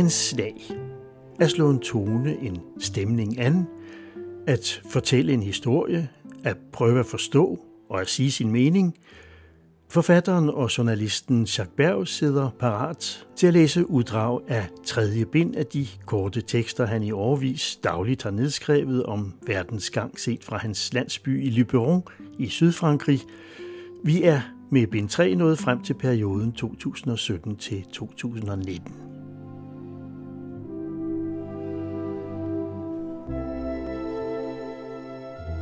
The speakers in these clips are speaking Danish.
anslag. At slå en tone, en stemning an, at fortælle en historie, at prøve at forstå og at sige sin mening. Forfatteren og journalisten Jacques Berg sidder parat til at læse uddrag af tredje bind af de korte tekster, han i årvis dagligt har nedskrevet om verdens gang set fra hans landsby i Luberon i Sydfrankrig. Vi er med bind 3 nået frem til perioden 2017-2019.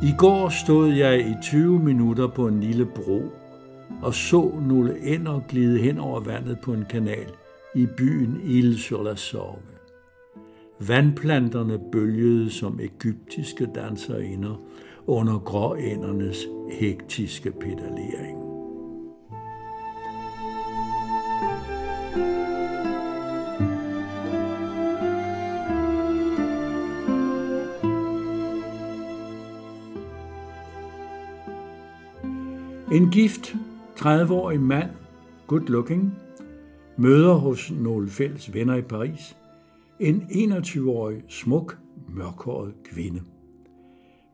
I går stod jeg i 20 minutter på en lille bro og så nogle ender glide hen over vandet på en kanal i byen Ile-sur-la-Sorgue. Vandplanterne bølgede som egyptiske danserinder under gråændernes hektiske pedalering. En gift 30-årig mand, good looking, møder hos nogle fælles venner i Paris en 21-årig, smuk, mørkhåret kvinde.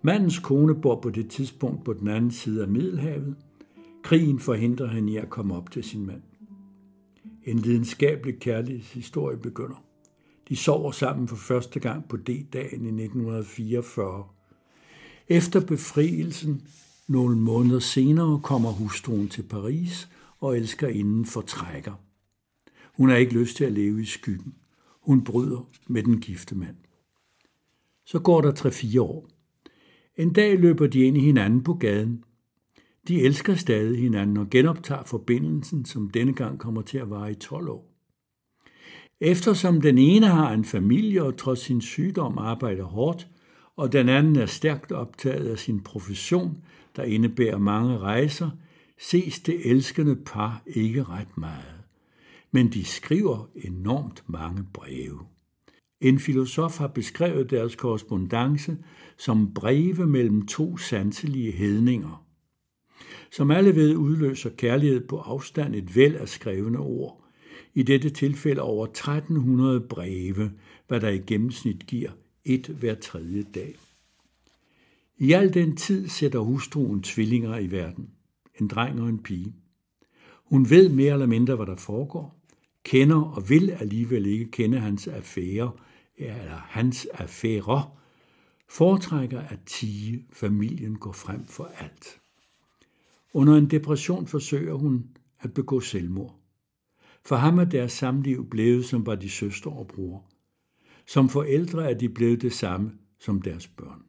Mandens kone bor på det tidspunkt på den anden side af Middelhavet. Krigen forhindrer hende i at komme op til sin mand. En lidenskabelig kærlighedshistorie begynder. De sover sammen for første gang på D-dagen i 1944. Efter befrielsen nogle måneder senere kommer hustruen til Paris, og elsker inden for trækker. Hun har ikke lyst til at leve i skyggen. Hun bryder med den gifte mand. Så går der tre-fire år. En dag løber de ind i hinanden på gaden. De elsker stadig hinanden og genoptager forbindelsen, som denne gang kommer til at vare i 12 år. Eftersom den ene har en familie og trods sin sygdom arbejder hårdt, og den anden er stærkt optaget af sin profession, der indebærer mange rejser, ses det elskende par ikke ret meget. Men de skriver enormt mange breve. En filosof har beskrevet deres korrespondence som breve mellem to sanselige hedninger. Som alle ved udløser kærlighed på afstand et væld af skrevne ord. I dette tilfælde over 1300 breve, hvad der i gennemsnit giver et hver tredje dag. I al den tid sætter hustruen tvillinger i verden. En dreng og en pige. Hun ved mere eller mindre, hvad der foregår, kender og vil alligevel ikke kende hans affære, eller hans affære, foretrækker at tige, familien går frem for alt. Under en depression forsøger hun at begå selvmord. For ham er deres samliv blevet, som var de søster og bror. Som forældre er de blevet det samme som deres børn.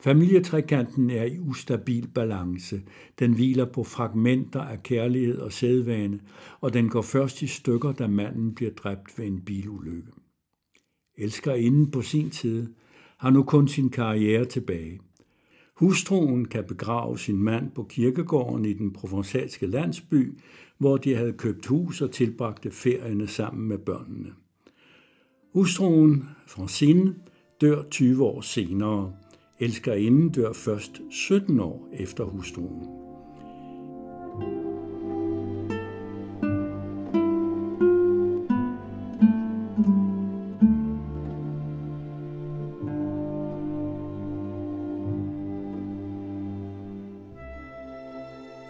Familietrekanten er i ustabil balance. Den hviler på fragmenter af kærlighed og sædvane, og den går først i stykker, da manden bliver dræbt ved en bilulykke. Elsker inden på sin tid har nu kun sin karriere tilbage. Hustruen kan begrave sin mand på kirkegården i den provensalske landsby, hvor de havde købt hus og tilbragte ferierne sammen med børnene. Hustruen, Francine, dør 20 år senere – Elskerinden dør først 17 år efter hustruen.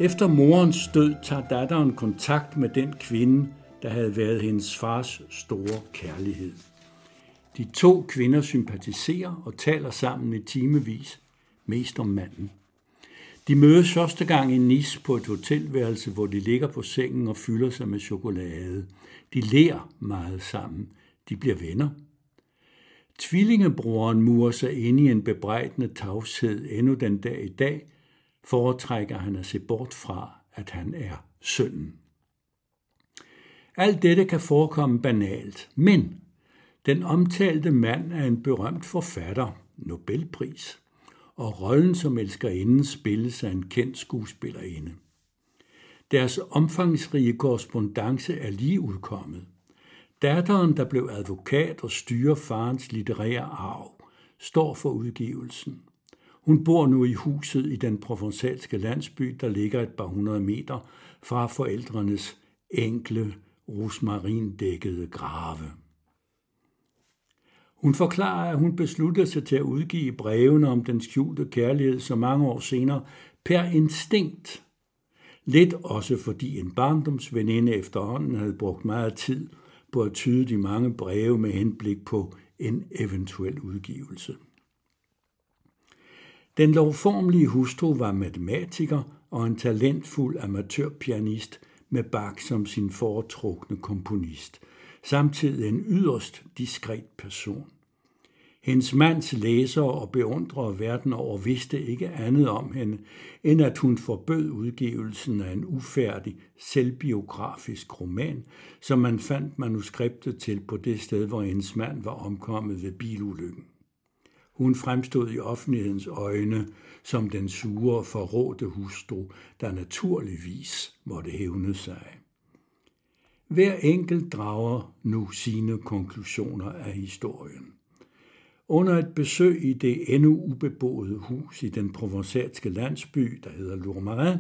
Efter morens død tager datteren kontakt med den kvinde, der havde været hendes fars store kærlighed. De to kvinder sympatiserer og taler sammen i timevis, mest om manden. De mødes første gang i Nice på et hotelværelse, hvor de ligger på sengen og fylder sig med chokolade. De ler meget sammen. De bliver venner. Tvillingebroren murer sig ind i en bebrejdende tavshed endnu den dag i dag, foretrækker han at se bort fra, at han er sønnen. Alt dette kan forekomme banalt, men den omtalte mand er en berømt forfatter, Nobelpris, og rollen som elskerinde spilles af en kendt skuespillerinde. Deres omfangsrige korrespondence er lige udkommet. Datteren, der blev advokat og styrer farens litterære arv, står for udgivelsen. Hun bor nu i huset i den provensalske landsby, der ligger et par hundrede meter fra forældrenes enkle rosmarindækkede grave. Hun forklarer, at hun besluttede sig til at udgive brevene om den skjulte kærlighed så mange år senere per instinkt. Lidt også fordi en barndomsveninde efterhånden havde brugt meget tid på at tyde de mange breve med henblik på en eventuel udgivelse. Den lovformlige hustru var matematiker og en talentfuld amatørpianist med Bach som sin foretrukne komponist, samtidig en yderst diskret person. Hendes mands læsere og beundrere verden over vidste ikke andet om hende, end at hun forbød udgivelsen af en ufærdig, selvbiografisk roman, som man fandt manuskriptet til på det sted, hvor hendes mand var omkommet ved bilulykken. Hun fremstod i offentlighedens øjne som den sure, forrådte hustru, der naturligvis måtte hævne sig. Hver enkelt drager nu sine konklusioner af historien. Under et besøg i det endnu ubeboede hus i den provençalske landsby, der hedder Lourmarin,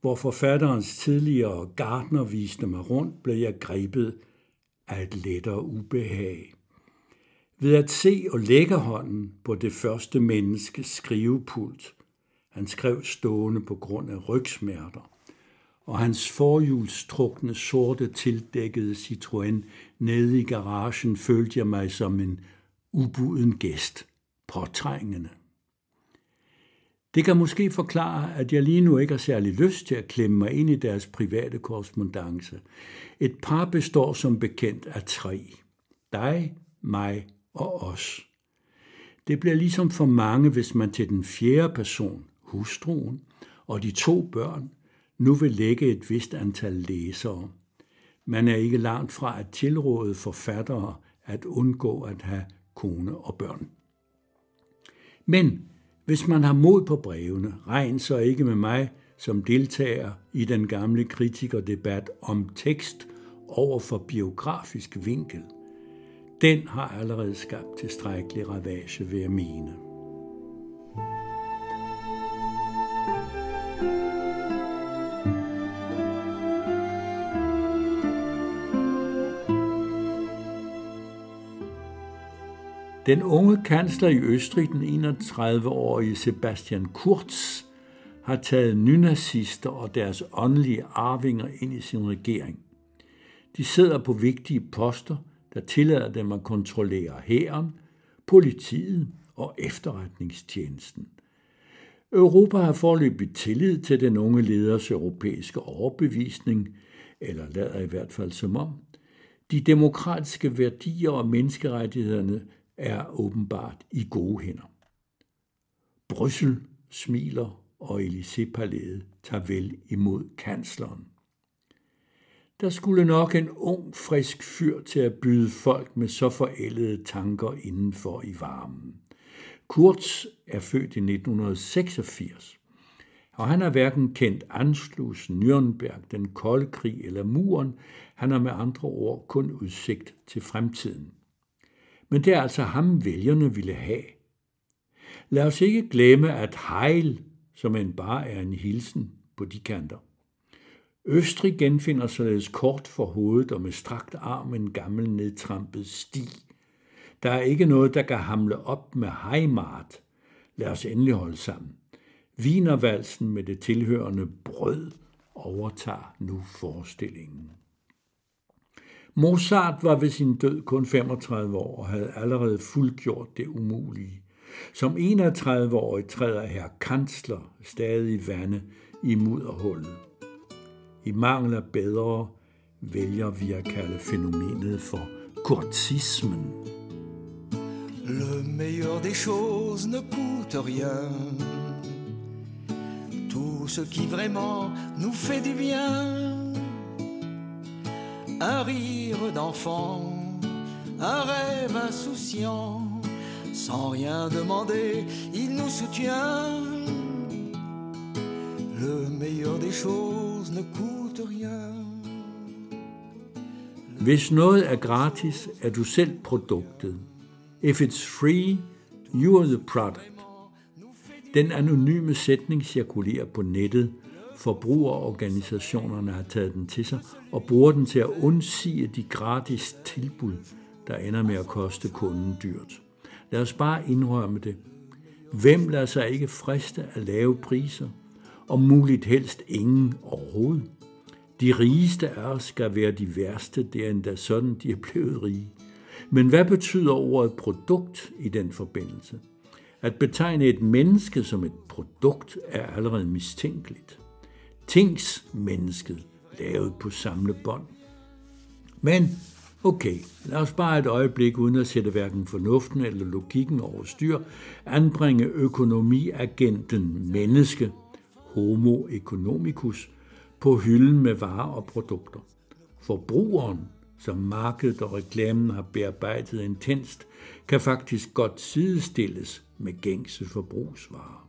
hvor forfatterens tidligere gardner viste mig rundt, blev jeg grebet af et lettere ubehag. Ved at se og lægge hånden på det første menneskes skrivepult, han skrev stående på grund af rygsmerter, og hans forhjulstrukne sorte tildækkede Citroën nede i garagen følte jeg mig som en ubuden gæst, påtrængende. Det kan måske forklare, at jeg lige nu ikke har særlig lyst til at klemme mig ind i deres private korrespondence. Et par består som bekendt af tre. Dig, mig og os. Det bliver ligesom for mange, hvis man til den fjerde person, hustruen, og de to børn, nu vil lægge et vist antal læsere. Man er ikke langt fra at tilråde forfattere at undgå at have kone og børn. Men hvis man har mod på brevene, regn så ikke med mig som deltager i den gamle kritikerdebat om tekst over for biografisk vinkel. Den har allerede skabt tilstrækkelig ravage, ved at mene. Den unge kansler i Østrig, den 31-årige Sebastian Kurz, har taget nynazister og deres åndelige arvinger ind i sin regering. De sidder på vigtige poster, der tillader dem at kontrollere hæren, politiet og efterretningstjenesten. Europa har forløbig tillid til den unge leders europæiske overbevisning, eller lader i hvert fald som om. De demokratiske værdier og menneskerettighederne er åbenbart i gode hænder. Bryssel smiler, og Élysée-palæet tager vel imod kansleren. Der skulle nok en ung, frisk fyr til at byde folk med så forældede tanker indenfor i varmen. Kurz er født i 1986, og han har hverken kendt Anschluss, Nürnberg, den kolde krig eller muren. Han har med andre ord kun udsigt til fremtiden. Men det er altså ham, vælgerne ville have. Lad os ikke glemme, at Heil, som en bare er en hilsen på de kanter. Østrig genfinder således kort for hovedet og med strakt arm en gammel nedtrampet sti. Der er ikke noget, der kan hamle op med Heimat. Lad os endelig holde sammen. Vinervalsen med det tilhørende brød overtager nu forestillingen. Mozart var ved sin død kun 35 år og havde allerede fuldgjort det umulige. Som 31-årig træder her kansler stadig vande i mudderhullet. I mangel af bedre vælger vi at kalde fænomenet for kurtismen. Le meilleur des choses ne coûte rien. Tout ce qui vraiment nous fait du bien un rire d'enfant, un rêve insouciant, sans rien demander, il nous soutient. Le meilleur des choses ne coûte rien. Hvis noget er gratis, er du selv produktet. If it's free, you are the product. Den anonyme sætning cirkulerer på nettet, Forbrugerorganisationerne har taget den til sig og bruger den til at undsige de gratis tilbud, der ender med at koste kunden dyrt. Lad os bare indrømme det. Hvem lader sig ikke friste af lave priser? og muligt helst ingen overhovedet. De rigeste af os skal være de værste, det er endda sådan, de er blevet rige. Men hvad betyder ordet produkt i den forbindelse? At betegne et menneske som et produkt er allerede mistænkeligt. Tingsmennesket, lavet på samlebånd. Men okay, lad os bare et øjeblik, uden at sætte hverken fornuften eller logikken over styr, anbringe økonomiagenten menneske, homo economicus, på hylden med varer og produkter. Forbrugeren, som markedet og reklamen har bearbejdet intenst, kan faktisk godt sidestilles med gængse forbrugsvarer.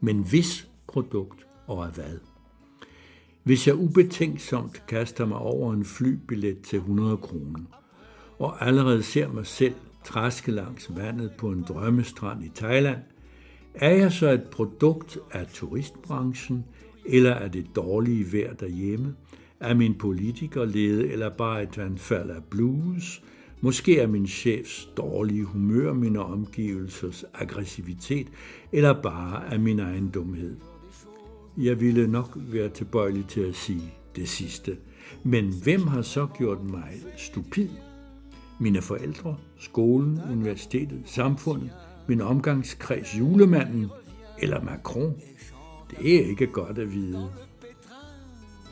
Men hvis produkt og af hvad? Hvis jeg ubetænksomt kaster mig over en flybillet til 100 kroner, og allerede ser mig selv træske langs vandet på en drømmestrand i Thailand, er jeg så et produkt af turistbranchen, eller er det dårlige vejr derhjemme? Er min politikerlede eller bare et anfald af blues? Måske er min chefs dårlige humør, mine omgivelsers aggressivitet, eller bare af min egen dumhed. Jeg ville nok være tilbøjelig til at sige det sidste. Men hvem har så gjort mig stupid? Mine forældre, skolen, universitetet, samfundet, min omgangskreds, julemanden eller Macron? Det er ikke godt at vide.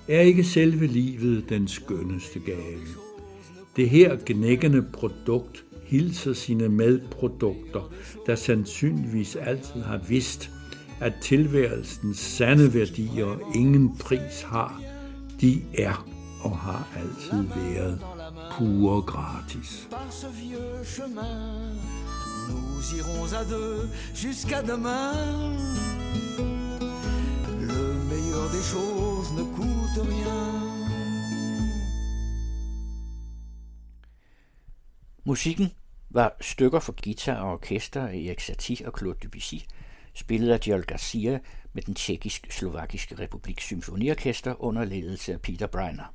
Er ikke selve livet den skønneste gave? Det her gnækkende produkt hilser sine medprodukter, der sandsynligvis altid har vidst, at tilværelsens sande værdier ingen pris har. De er og har altid været pure gratis. Nous irons à deux jusqu'à demain. Le meilleur des choses ne coûte rien. Musikken var stykker for guitar og orkester af Erik Satie og Claude Debussy, spillet af Joel Garcia med den tjekkisk-slovakiske republik symfoniorkester under ledelse af Peter Breiner.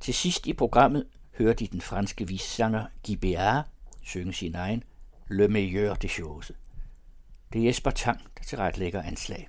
Til sidst i programmet hørte de den franske vissanger Guy Béard synge sin egen Le meilleur des choses. Det er Jesper Tang, der tilrettelægger anslag.